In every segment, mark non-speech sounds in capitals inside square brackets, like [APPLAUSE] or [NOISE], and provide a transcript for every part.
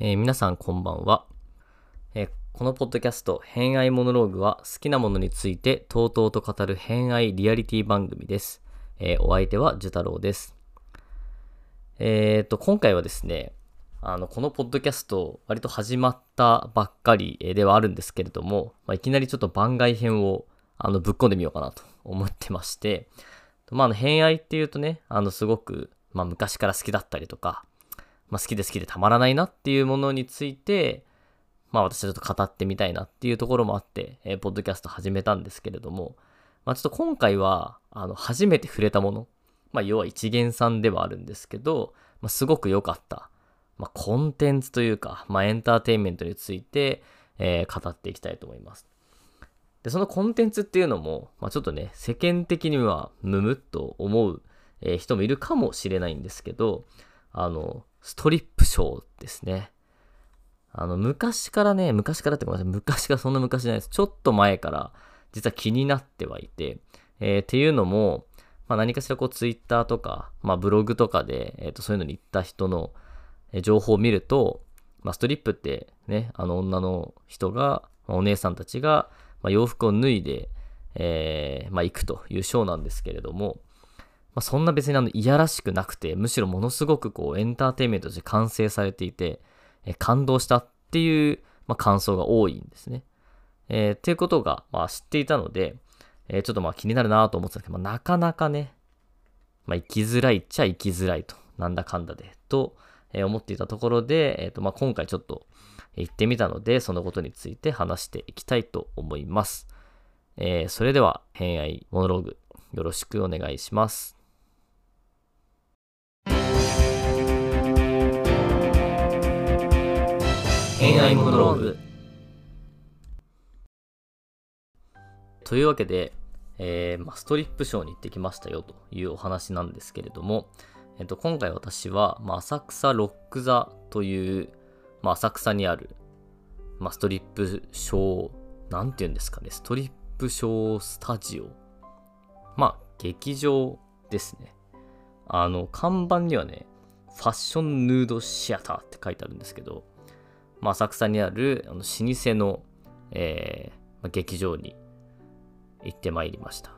えー皆さんこんばんは、えーこのポッドキャスト、偏愛モノローグは好きなものについてとうとうと語る偏愛リアリティ番組です。えーお相手はジュ太郎です。えっと、今回はですね、あの、このポッドキャスト、割と始まったばっかりではあるんですけれども、まあ、いきなりちょっと番外編を、あの、ぶっ込んでみようかなと思ってまして、まあ、あの、偏愛っていうとね、あの、すごく、まあ、昔から好きだったりとか、まあ、好きで好きでたまらないなっていうものについて、まあ私はちょっと語ってみたいなっていうところもあって、えーポッドキャスト始めたんですけれども、まあちょっと今回は、あの、初めて触れたもの、まあ要は一元さんではあるんですけど、まあすごく良かった、まあコンテンツというか、まあエンターテインメントについて、えー語っていきたいと思います。で、そのコンテンツっていうのも、まあちょっとね、世間的にはムムっと思う、えー人もいるかもしれないんですけど、あの、ストリップショーですね。あの、昔からね、昔からってごめんなさい、昔からそんな昔じゃないです。ちょっと前から、実は気になってはいて、えーっていうのも、まあ何かしらこうツイッターとか、まあブログとかで、えっ、とそういうのに行った人の、え情報を見ると、まあストリップってね、あの女の人が、まあお姉さんたちが、まあ洋服を脱いで、えーまあ行くというショーなんですけれども、まあ、そんな別にあの、いやらしくなくて、むしろものすごくこう、エンターテインメントとして完成されていて、えー感動したっていう、まあ、感想が多いんですね。えーっていうことが、まあ、知っていたので、えーちょっとまあ気になるなと思ってたんですけど、まあ、なかなかね、まあ、生きづらいっちゃ生きづらいと、なんだかんだで、と、えー思っていたところで、えっ、と、まあ、今回ちょっと行ってみたので、そのことについて話していきたいと思います。えーそれでは、偏愛モノローグ、よろしくお願いします。偏愛モノローグ。というわけで、えーま、ストリップショーに行ってきましたよというお話なんですけれども、えっと、今回私は、まあ、浅草ロック座という、まあ、浅草にある、まあ、ストリップショー、なんて言うんですかね、ストリップショースタジオ。まあ、劇場ですね。あの、看板にはね、ファッションヌードシアターって書いてあるんですけど、まあ、浅草にあるあの老舗の、えーまあ劇場に行ってまいりました。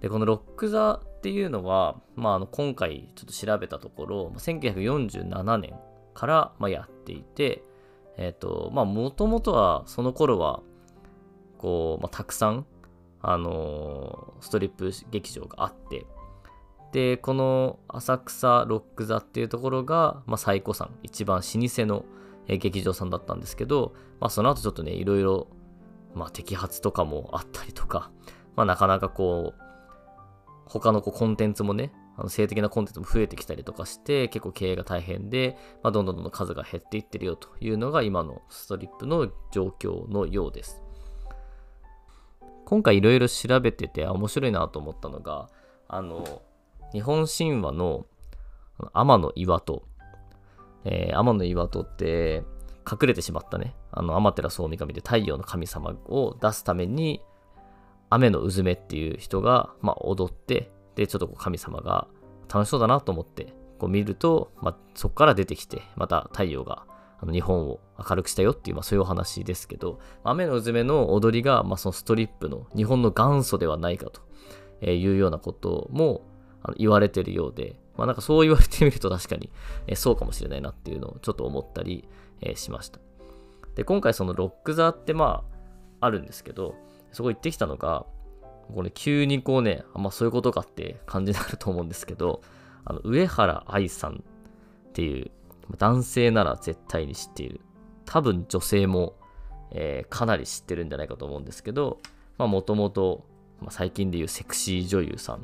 で、このロック座っていうのは、まあ、あの今回ちょっと調べたところ、1947年からまあやっていて、えっ、と、まあ、もともとはその頃は、こう、まあ、たくさん、あのーストリップ劇場があって、で、この浅草ロック座っていうところが、まあ、最古参、一番老舗の劇場さんだったんですけど、まあ、その後ちょっとね、いろいろ、まあ、摘発とかもあったりとか、まあ、なかなかこう、他のこうコンテンツもね、あの性的なコンテンツも増えてきたりとかして、結構経営が大変で、まあ、どんどんどんどん数が減っていってるよというのが今のストリップの状況のようです。今回いろいろ調べてて面白いなと思ったのが、あの、日本神話の天の岩戸、えー天の岩戸って隠れてしまったね、あの天照大神で太陽の神様を出すために、雨のうずめっていう人が、まあ、踊って、で、ちょっとこう神様が楽しそうだなと思って、こう見ると、まあ、そこから出てきて、また太陽があの日本を明るくしたよっていう、まあ、そういうお話ですけど、雨のうずめの踊りが、まあ、そのストリップの日本の元祖ではないかというようなことも言われてるようで、まあなんかそう言われてみると確かに、そうかもしれないなっていうのをちょっと思ったり、しました。で、今回そのロック座ってまああるんですけど、そこ行ってきたのが、これ急にこうね、あまそういうことかって感じになると思うんですけど、あの上原愛さんっていう男性なら絶対に知っている。多分女性も、えーかなり知ってるんじゃないかと思うんですけど、まあもともと、まあ、最近でいうセクシー女優さん。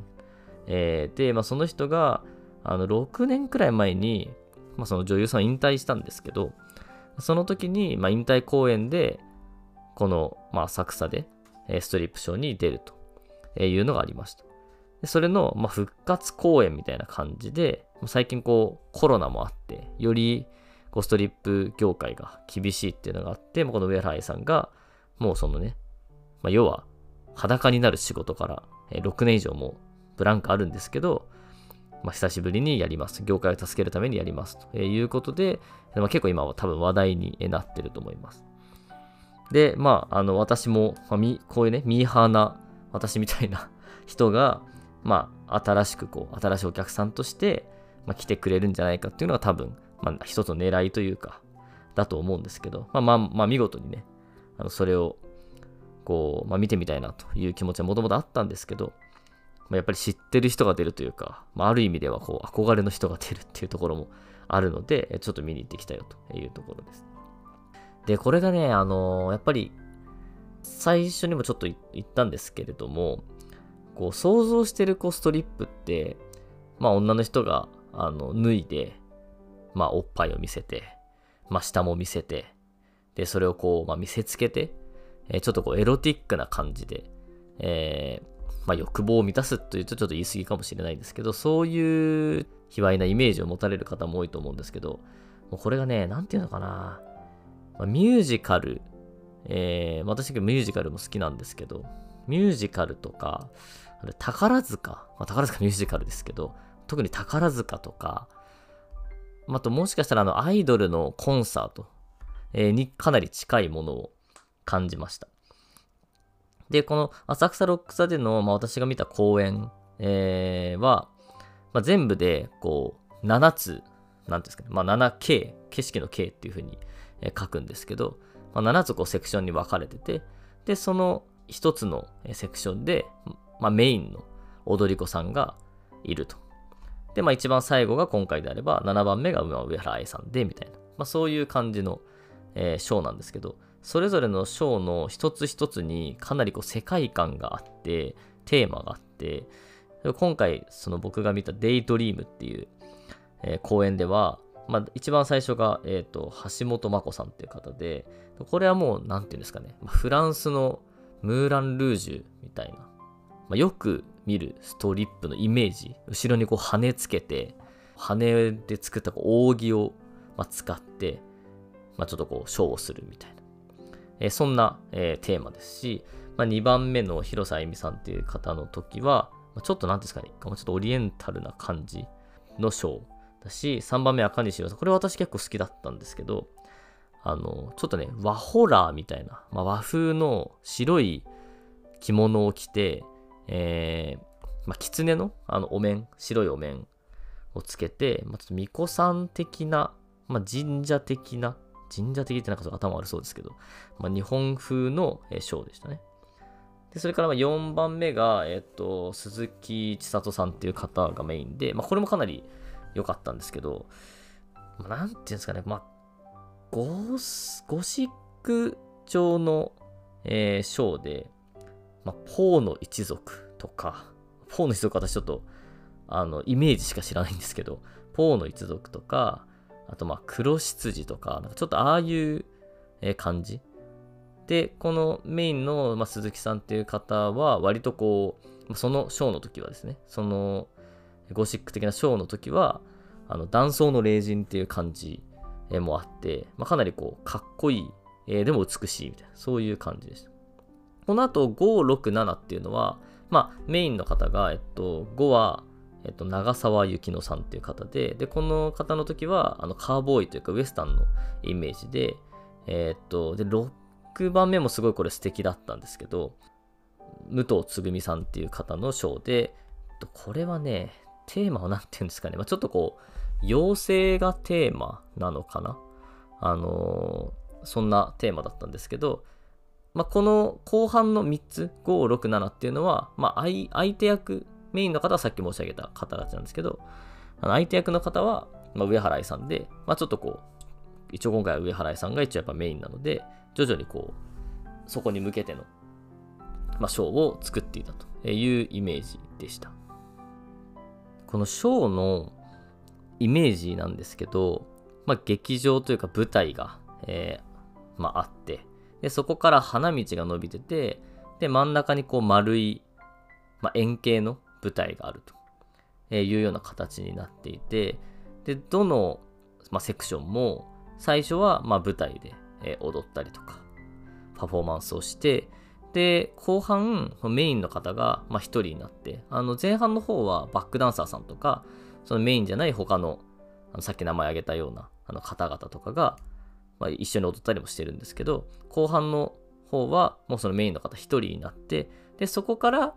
えーで、まあその人が、あの6年くらい前に、まあその女優さん引退したんですけど、その時に、まあ、引退公演で、この、まあ、浅草で、ストリップショーに出るというのがありました。でそれの、まあ、復活公演みたいな感じで、最近こうコロナもあって、よりこうストリップ業界が厳しいっていうのがあって、もうこのウェアライさんが、もうそのね、まあ、要は裸になる仕事から、6年以上もブランクあるんですけど、まあ、久しぶりにやります。業界を助けるためにやりますということで、まあ、結構今は多分話題になってると思います。で、まあ、あの、私も、まあ、こういうね、ミーハーな私みたいな [LAUGHS] 人が、まあ、新しくこう、新しいお客さんとして、まあ、来てくれるんじゃないかっていうのが多分、まあ、一つの狙いというか、だと思うんですけど、まあまあ、まあ、見事にね、あのそれを、こう、まあ、見てみたいなという気持ちはもともとあったんですけど、ま、やっぱり知ってる人が出るというか、まあ、ある意味ではこう憧れの人が出るっていうところもあるので、ちょっと見に行ってきたよというところです。で、これがね、あのー、やっぱり、最初にもちょっと言ったんですけれども、こう、想像してるこうストリップって、まあ女の人が、あの、脱いで、まあおっぱいを見せて、まあ下も見せて、で、それをこう、まあ見せつけて、えー、ちょっとこうエロティックな感じで、えー、まあ、欲望を満たすというとちょっと言い過ぎかもしれないんですけど、そういう卑猥なイメージを持たれる方も多いと思うんですけど、もうこれがね、なんていうのかな、まあ、ミュージカル、えー、私ミュージカルも好きなんですけど、ミュージカルとか、あれ宝塚、まあ、宝塚ミュージカルですけど、特に宝塚とか、あともしかしたらあのアイドルのコンサート、えにかなり近いものを感じました。で、この浅草ロック座での、まあ、私が見た公演、えー、は、まあ、全部で、こう、7つ、なんですかね、まあ、7K、景色の K っていう風に、え書くんですけど、まあ、7つこうセクションに分かれてて、で、その1つのセクションで、まあ、メインの踊り子さんがいると。で、まあ、一番最後が今回であれば、7番目が上原愛さんで、みたいな、まあ、そういう感じの、えー、ショーなんですけど、それぞれのショーの一つ一つにかなりこう世界観があって、テーマがあって、今回その僕が見たデイドリームっていう、えー、公演では、まあ、一番最初が、え、ー、と、橋本真子さんっていう方で、これはもう、なんていうんですかね、フランスのムーラン・ルージュみたいな、まあ、よく見るストリップのイメージ、後ろにこう羽つけて、羽で作った扇を、まあ、使って、まあ、ちょっとこうショーをするみたいな。えー、そんな、えー、テーマですし、まあ、2番目の広瀬あゆみさんっていう方の時は、まあ、ちょっと何ですかね、ちょっとオリエンタルな感じのショーだし、3番目赤西洋さん、これ私結構好きだったんですけど、あの、ちょっとね、和ホラーみたいな、まあ、和風の白い着物を着て、えー、まあ、狐のあのお面、白いお面をつけて、まあ、ちょっと巫女さん的な、まあ、神社的な神社的ってなんか頭悪そうですけど、まあ、日本風のショーでしたね。で、それからま4番目が、えっと、鈴木千里さんっていう方がメインで、まあ、これもかなり良かったんですけど、まあ、なんていうんですかね、まあ、ゴゴシック調の、えー、ショーで、まあ、ポーの一族とか、ポーの一族私ちょっと、あの、イメージしか知らないんですけど、ポーの一族とか、あとまあ黒羊とか、なんかちょっとああいう感じ。で、このメインの、ま、鈴木さんっていう方は割とこう、そのショーの時はですね、そのゴシック的なショーの時は、あの断層の霊人っていう感じもあって、まあ、かなりこうかっこいい、え、でも美しいみたいな、そういう感じでした。この後5、6、7っていうのは、まあメインの方が、えっと、5は、えっと、長澤幸乃さんっていう方で、で、この方の時は、あの、カーボーイというか、ウエスタンのイメージで、えっと、で、6番目もすごいこれ素敵だったんですけど、武藤つぐみさんっていう方のショーで、これはね、テーマは何て言うんですかね、まあ、ちょっとこう、妖精がテーマなのかな。あのー、そんなテーマだったんですけど、まあ、この後半の3つ、5、6、7っていうのは、まあ、相手役メインの方はさっき申し上げた方たちなんですけど、あの相手役の方は、まあ、上原愛さんで、まあ、ちょっとこう、一応今回は上原愛さんが一応やっぱメインなので、徐々にこう、そこに向けての、まあ、ショーを作っていたというイメージでした。このショーのイメージなんですけど、まあ、劇場というか舞台が、えーまあ、あってで、そこから花道が伸びてて、で、真ん中にこう丸い、まあ、円形の舞台があるというような形になっていて、で、どの、まあ、セクションも最初はま舞台で、踊ったりとか、パフォーマンスをして、で、後半、メインの方が、ま1人になって、あの、前半の方はバックダンサーさんとか、そのメインじゃない他の、あのさっき名前挙げたようなあの方々とかが、まあ、一緒に踊ったりもしてるんですけど、後半の方はもうそのメインの方一人になって、で、そこから、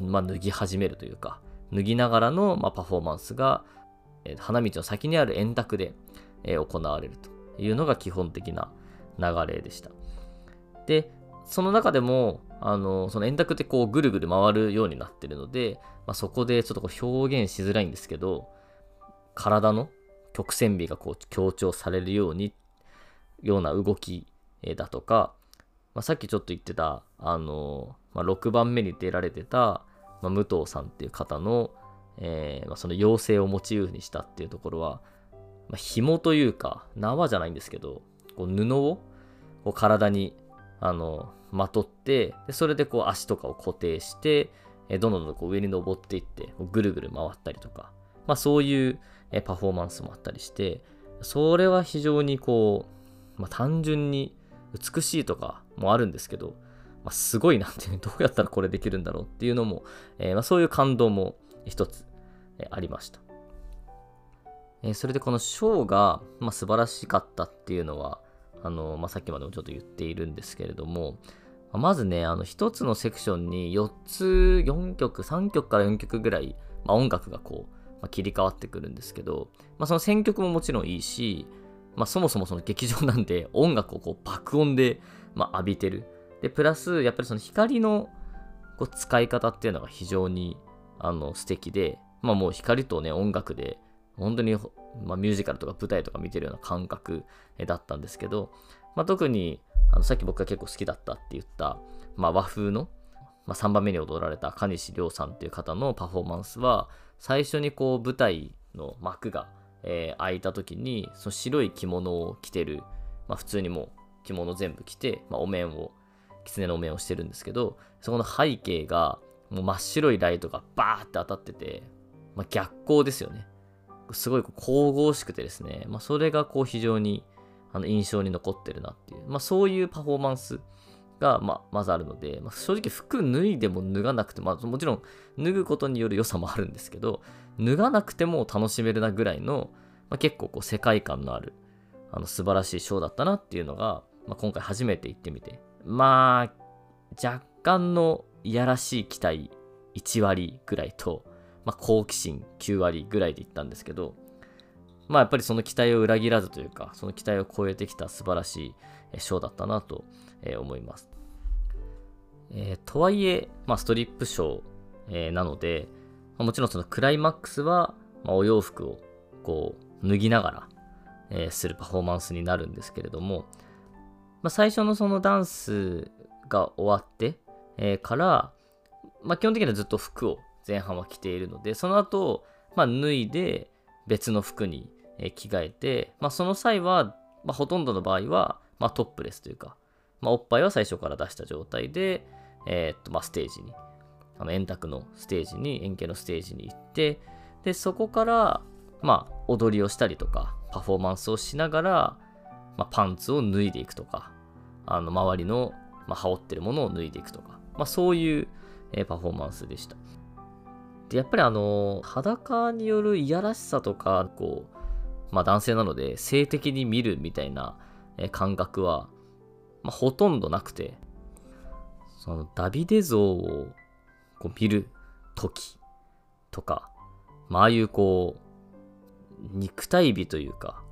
まあ、脱ぎ始めるというか、脱ぎながらの、まあ、パフォーマンスが、えー、花道の先にある円卓で、えー、行われるというのが基本的な流れでした。で、その中でも、あの、その円卓ってこうぐるぐる回るようになってるので、まあ、そこでちょっとこう表現しづらいんですけど、体の曲線美がこう強調されるように、ような動きだとか、まあ、さっきちょっと言ってた、あの、まあ、6番目に出られてた、まあ、武藤さんっていう方の、えー、まあ、その妖精をモチーフにしたっていうところは、まあ、紐というか、縄じゃないんですけど、こう布をこ体にあのまとってで、それでこう足とかを固定して、えどんどんどんこう上に登っていって、ぐるぐる回ったりとか、まあ、そういうえパフォーマンスもあったりして、それは非常にこう、まあ、単純に美しいとかもあるんですけど、まあ、すごいなっていうどうやったらこれできるんだろうっていうのも、えー、まあ、そういう感動も一つ、えありました。えそれでこのショーが、まあ、素晴らしかったっていうのは、あのまあ、さっきまでもちょっと言っているんですけれども、まずね、あの1つのセクションに4つ、4曲、3曲から4曲ぐらい、まあ、音楽がこう、まあ、切り替わってくるんですけど、まあ、その選曲ももちろんいいし、まあ、そもそもその劇場なんで音楽をこう爆音で、まあ、浴びてる。で、プラス、やっぱりその光のこう使い方っていうのが非常にあの素敵で、まあもう光とね、音楽で、本当に、まあ、ミュージカルとか舞台とか見てるような感覚だったんですけど、まあ、特にあのさっき僕が結構好きだったって言った、まあ、和風の、まあ、3番目に踊られた蟹西亮さんっていう方のパフォーマンスは最初にこう舞台の幕が、えー、開いた時にその白い着物を着てる、まあ、普通にもう着物全部着て、まあ、お面を狐のお面をしてるんですけどそこの背景がもう真っ白いライトがバーって当たってて、まあ、逆光ですよね。すごい神々しくてですね、まあ、それがこう非常にあの印象に残ってるなっていう、まあ、そういうパフォーマンスが、まあ、まずあるので、まあ、正直服脱いでも脱がなくても、まあ、もちろん脱ぐことによる良さもあるんですけど、脱がなくても楽しめるなぐらいの、まあ、結構こう世界観のあるあの素晴らしいショーだったなっていうのが、まあ、今回初めて行ってみて、まあ、若干のいやらしい期待1割ぐらいと、まあ、好奇心9割ぐらいで行ったんですけど、まあやっぱりその期待を裏切らずというか、その期待を超えてきた素晴らしいショーだったなと思います。えー、とはいえ、まあ、ストリップショー、え、なので、ま、もちろんそのクライマックスは、まあ、お洋服をこう脱ぎながら、えー、するパフォーマンスになるんですけれども、まあ、最初のそのダンスが終わって、えー、から、まあ、基本的にはずっと服を前半は着ているので、その後、まあ、脱いで別の服に着替えて、まあ、その際は、まあ、ほとんどの場合は、まあ、トップレスというか、まあ、おっぱいは最初から出した状態で、えー、っと、まあ、ステージに、あの円卓のステージに、円形のステージに行って、で、そこから、まあ、踊りをしたりとか、パフォーマンスをしながら、まあ、パンツを脱いでいくとか、あの、周りの、まあ、羽織ってるものを脱いでいくとか、まあ、そういう、えー、パフォーマンスでした。で、やっぱりあの、裸によるいやらしさとか、こう、まあ、男性なので、性的に見るみたいな、え、感覚は、まあ、ほとんどなくて、そのダビデ像をこう見る時とか、ま、ああいうこう、肉体美というか、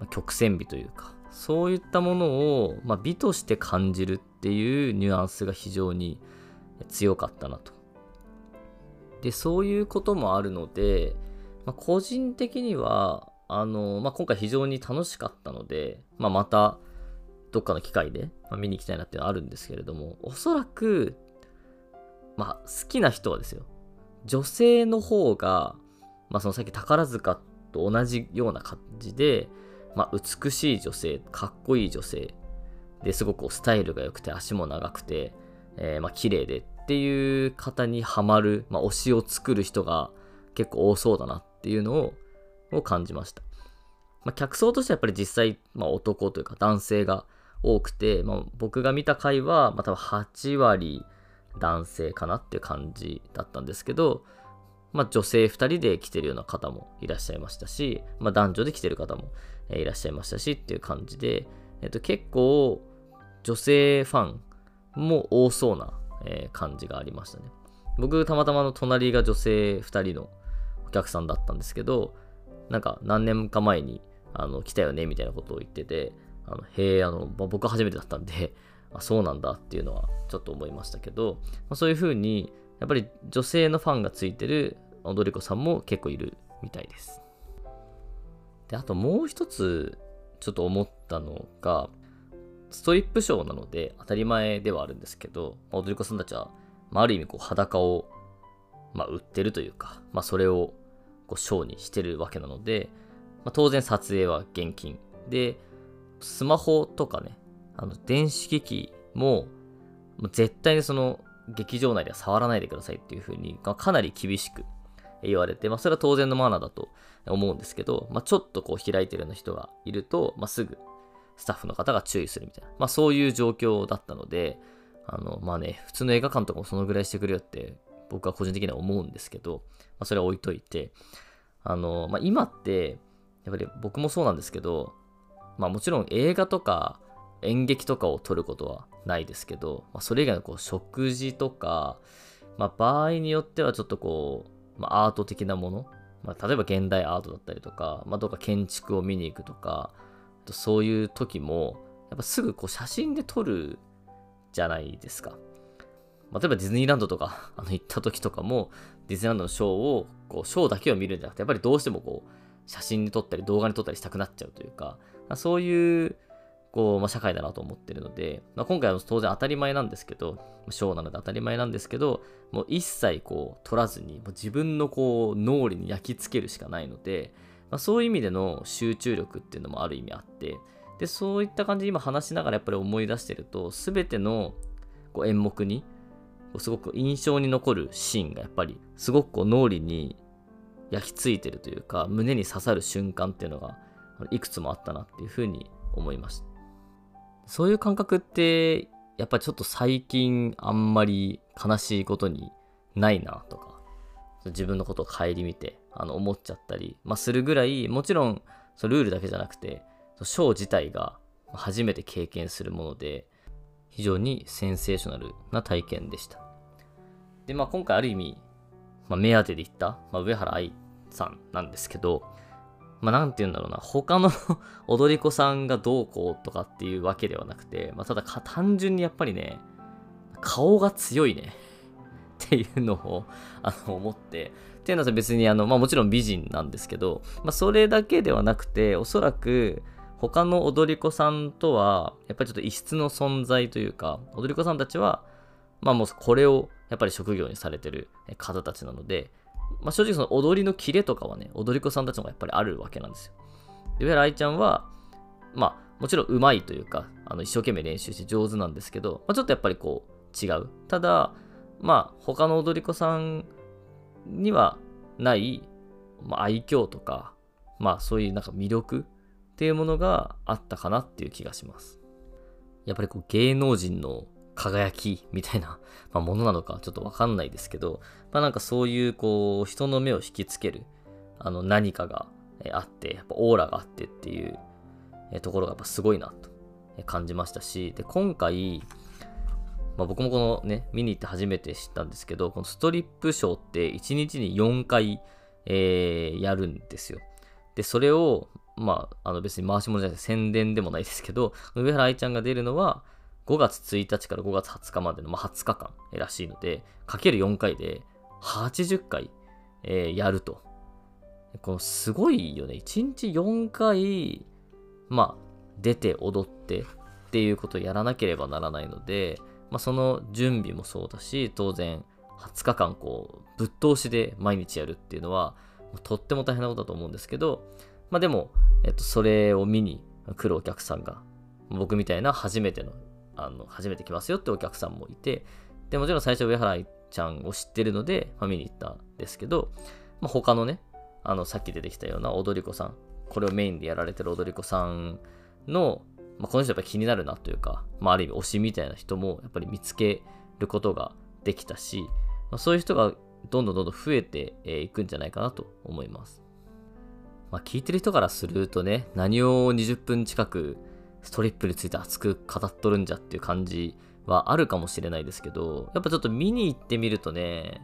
ま、曲線美というか、そういったものを、ま、美として感じるっていうニュアンスが非常に強かったなと。で、そういうこともあるので、まあ、個人的には、あの、まあ、今回非常に楽しかったので、まあ、また、どっかの機会で、見に行きたいなっていうのはあるんですけれども、おそらく、まあ、好きな人はですよ、女性の方が、まあ、そのさっき宝塚と同じような感じで、まあ、美しい女性、かっこいい女性、ですごくスタイルが良くて足も長くて、えー、まあ綺麗でっていう方にはまる、まあ、推しを作る人が結構多そうだなっていうのをを感じました。まあ、客層としてはやっぱり実際、まあ、男というか男性が多くて、まあ、僕が見た回は、まあ、多分8割男性かなっていう感じだったんですけど、まあ、女性2人で来てるような方もいらっしゃいましたし、まあ、男女で来てる方もいらっしゃいましたしっていう感じで、えっと、結構女性ファンも多そうな、感じがありましたね。僕、たまたまの隣が女性2人のお客さんだったんですけど、なんか何年か前にあの来たよねみたいなことを言ってて、あのへえ、まあ、僕初めてだったんで、[LAUGHS] あ、そうなんだっていうのはちょっと思いましたけど、まあ、そういう風に、やっぱり女性のファンがついてる踊り子さんも結構いるみたいです。で、あともう一つちょっと思ったのが、ストリップショーなので当たり前ではあるんですけど、踊り子さんたちは、まあ、ある意味こう裸を、まあ、売ってるというか、まあ、それをこうショーにしてるわけなので、まあ、当然撮影は現金。で、スマホとかね、あの電子機器も、絶対にその劇場内では触らないでくださいっていうふうに、かなり厳しく言われて、まあ、それは当然のマナーだと思うんですけど、まあ、ちょっとこう開いてるような人がいると、まあ、すぐスタッフの方が注意するみたいな、まあ、そういう状況だったので、あの、まあね、普通の映画館とかもそのぐらいしてくれよって僕は個人的には思うんですけど、まあ、それは置いといて、あの、まあ、今って、やっぱり僕もそうなんですけど、まあもちろん映画とか演劇とかを撮ることはないですけど、まあ、それ以外のこう食事とか、まあ、場合によってはちょっとこう、まあ、アート的なもの、まあ、例えば現代アートだったりとか、まあ、どっか建築を見に行くとか、そういう時も、やっぱすぐこう写真で撮るじゃないですか。例えばディズニーランドとか [LAUGHS] あの行った時とかも、ディズニーランドのショーを、こう、ショーだけを見るんじゃなくて、やっぱりどうしてもこう、写真に撮ったり動画に撮ったりしたくなっちゃうというか、そういうこう、まあ、社会だなと思ってるので、まあ、今回は当然当たり前なんですけど、ショーなので当たり前なんですけど、もう一切こう取らずに、もう自分のこう脳裏に焼き付けるしかないので、まあ、そういう意味での集中力っていうのもある意味あって、で、そういった感じで今話しながらやっぱり思い出してると、すべてのこう演目に、すごく印象に残るシーンがやっぱりすごくこう脳裏に焼き付いてるというか胸に刺さる瞬間っていうのがいくつもあったなっていうふうに思いました。そういう感覚って、やっぱちょっと最近あんまり悲しいことにないなとか、自分のことを顧みてあの思っちゃったり、まあ、するぐらい、もちろんそのルールだけじゃなくて、ショー自体が初めて経験するもので、非常にセンセーショナルな体験でした。で、まあ今回ある意味、まあ、目当てで行った、まあ、上原愛さんなんですけど、まあ、なんて言うんだろうな、他の [LAUGHS] 踊り子さんがどうこうとかっていうわけではなくて、まあ、ただ単純にやっぱりね、顔が強いね。っていうのをあの思って、っていうのは別にあの、まあもちろん美人なんですけど、まあそれだけではなくて、おそらく他の踊り子さんとは、やっぱりちょっと異質の存在というか、踊り子さんたちは、まあもうこれをやっぱり職業にされてる方たちなので、まあ、正直その踊りのキレとかはね、踊り子さんたちのがやっぱりあるわけなんですよ。で、上原愛ちゃんは、まあ、もちろん上手いというか、あの一生懸命練習して上手なんですけど、まあ、ちょっとやっぱりこう違う。ただ、まあ、他の踊り子さんにはない、まあ、愛嬌とか、まあ、そういうなんか魅力っていうものがあったかなっていう気がします。やっぱりこう芸能人の輝きみたいな、[LAUGHS] まあ、ものなのかちょっとわかんないですけど、まあなんかそういうこう人の目を引きつけるあの何かがあって、やっぱオーラがあってっていうところがやっぱすごいなと感じましたし、で、今回、まあ、僕もこのね、見に行って初めて知ったんですけど、このストリップショーって1日に4回、えー、やるんですよ。で、それを、まあ、あの別に回し物じゃなくて宣伝でもないですけど、上原愛ちゃんが出るのは、5月1日から5月20日までの、まあ、20日間らしいので、かける4回で80回、えー、やると。このすごいよね。1日4回、まあ、出て踊ってっていうことをやらなければならないので、まあ、その準備もそうだし、当然、20日間こう、ぶっ通しで毎日やるっていうのは、とっても大変なことだと思うんですけど、まあでも、えっと、それを見に来るお客さんが、僕みたいな初めてのあの、初めて来ますよってお客さんもいて、で、もちろん最初上原ちゃんを知ってるので、まあ、見に行ったんですけど、まあ、他のね、あの、さっき出てきたような踊り子さん、これをメインでやられてる踊り子さんの、まあ、この人やっぱ気になるなというか、まあ、ある意味推しみたいな人もやっぱり見つけることができたし、まあ、そういう人がどんどんどんどん増えていくんじゃないかなと思います。まあ、聞いてる人からするとね、何を20分近くストリップについて熱く語っとるんじゃっていう感じはあるかもしれないですけど、やっぱちょっと見に行ってみるとね、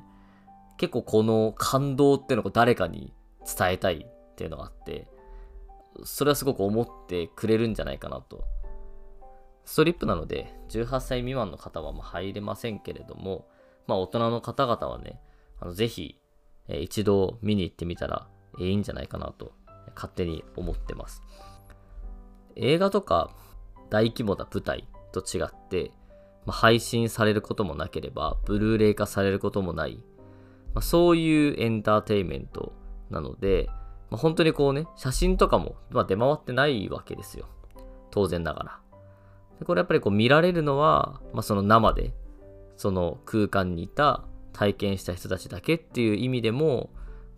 結構この感動っていうのを誰かに伝えたいっていうのがあって、それはすごく思ってくれるんじゃないかなと。ストリップなので、18歳未満の方はま入れませんけれども、まあ大人の方々はね、あのぜひ、え一度見に行ってみたらいいんじゃないかなと、勝手に思ってます。映画とか大規模な舞台と違って、まあ、配信されることもなければ、ブルーレイ化されることもない、まあ、そういうエンターテインメントなので、まあ、本当にこうね、写真とかも、ま、出回ってないわけですよ。当然ながら。でこれやっぱりこう見られるのは、ま、その生で、その空間にいた体験した人たちだけっていう意味でも、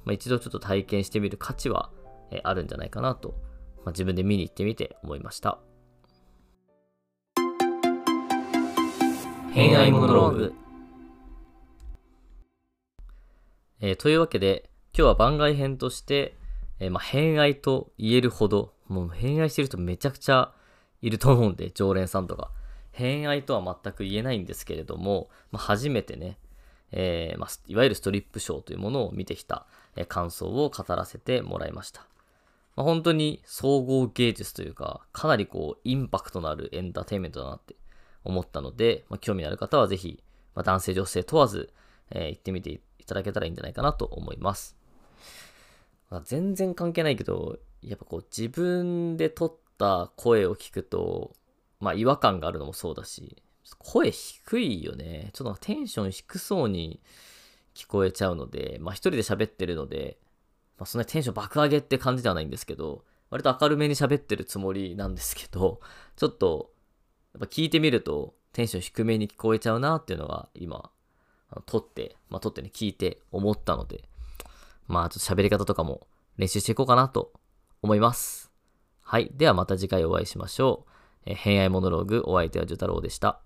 まあ、一度ちょっと体験してみる価値は、あるんじゃないかなと、まあ、自分で見に行ってみて思いました。偏愛モノローグ、えー、というわけで、今日は番外編として、えー、まあ、偏愛と言えるほど、もう偏愛してる人めちゃくちゃいると思うんで、常連さんとか。偏愛とは全く言えないんですけれども、まあ、初めてね、えー、まあ、いわゆるストリップショーというものを見てきた、えー、感想を語らせてもらいました。まあ、本当に総合芸術というか、かなりこう、インパクトのあるエンターテインメントだなって思ったので、まあ、興味のある方はぜひ、まあ、男性女性問わず、えー、行ってみていただけたらいいんじゃないかなと思います。まあ、全然関係ないけど、やっぱこう自分で撮った声を聞くと、まあ違和感があるのもそうだし、声低いよね。ちょっとテンション低そうに聞こえちゃうので、まあ一人で喋ってるので、まあそんなテンション爆上げって感じではないんですけど、割と明るめに喋ってるつもりなんですけど、[LAUGHS] ちょっと、やっぱ聞いてみるとテンション低めに聞こえちゃうなっていうのが今、撮って、まあ撮ってね、聞いて思ったので、まあちょっと喋り方とかも練習していこうかなと思います。はい。ではまた次回お会いしましょう。えー、偏愛モノローグお相手はジュ太郎でした。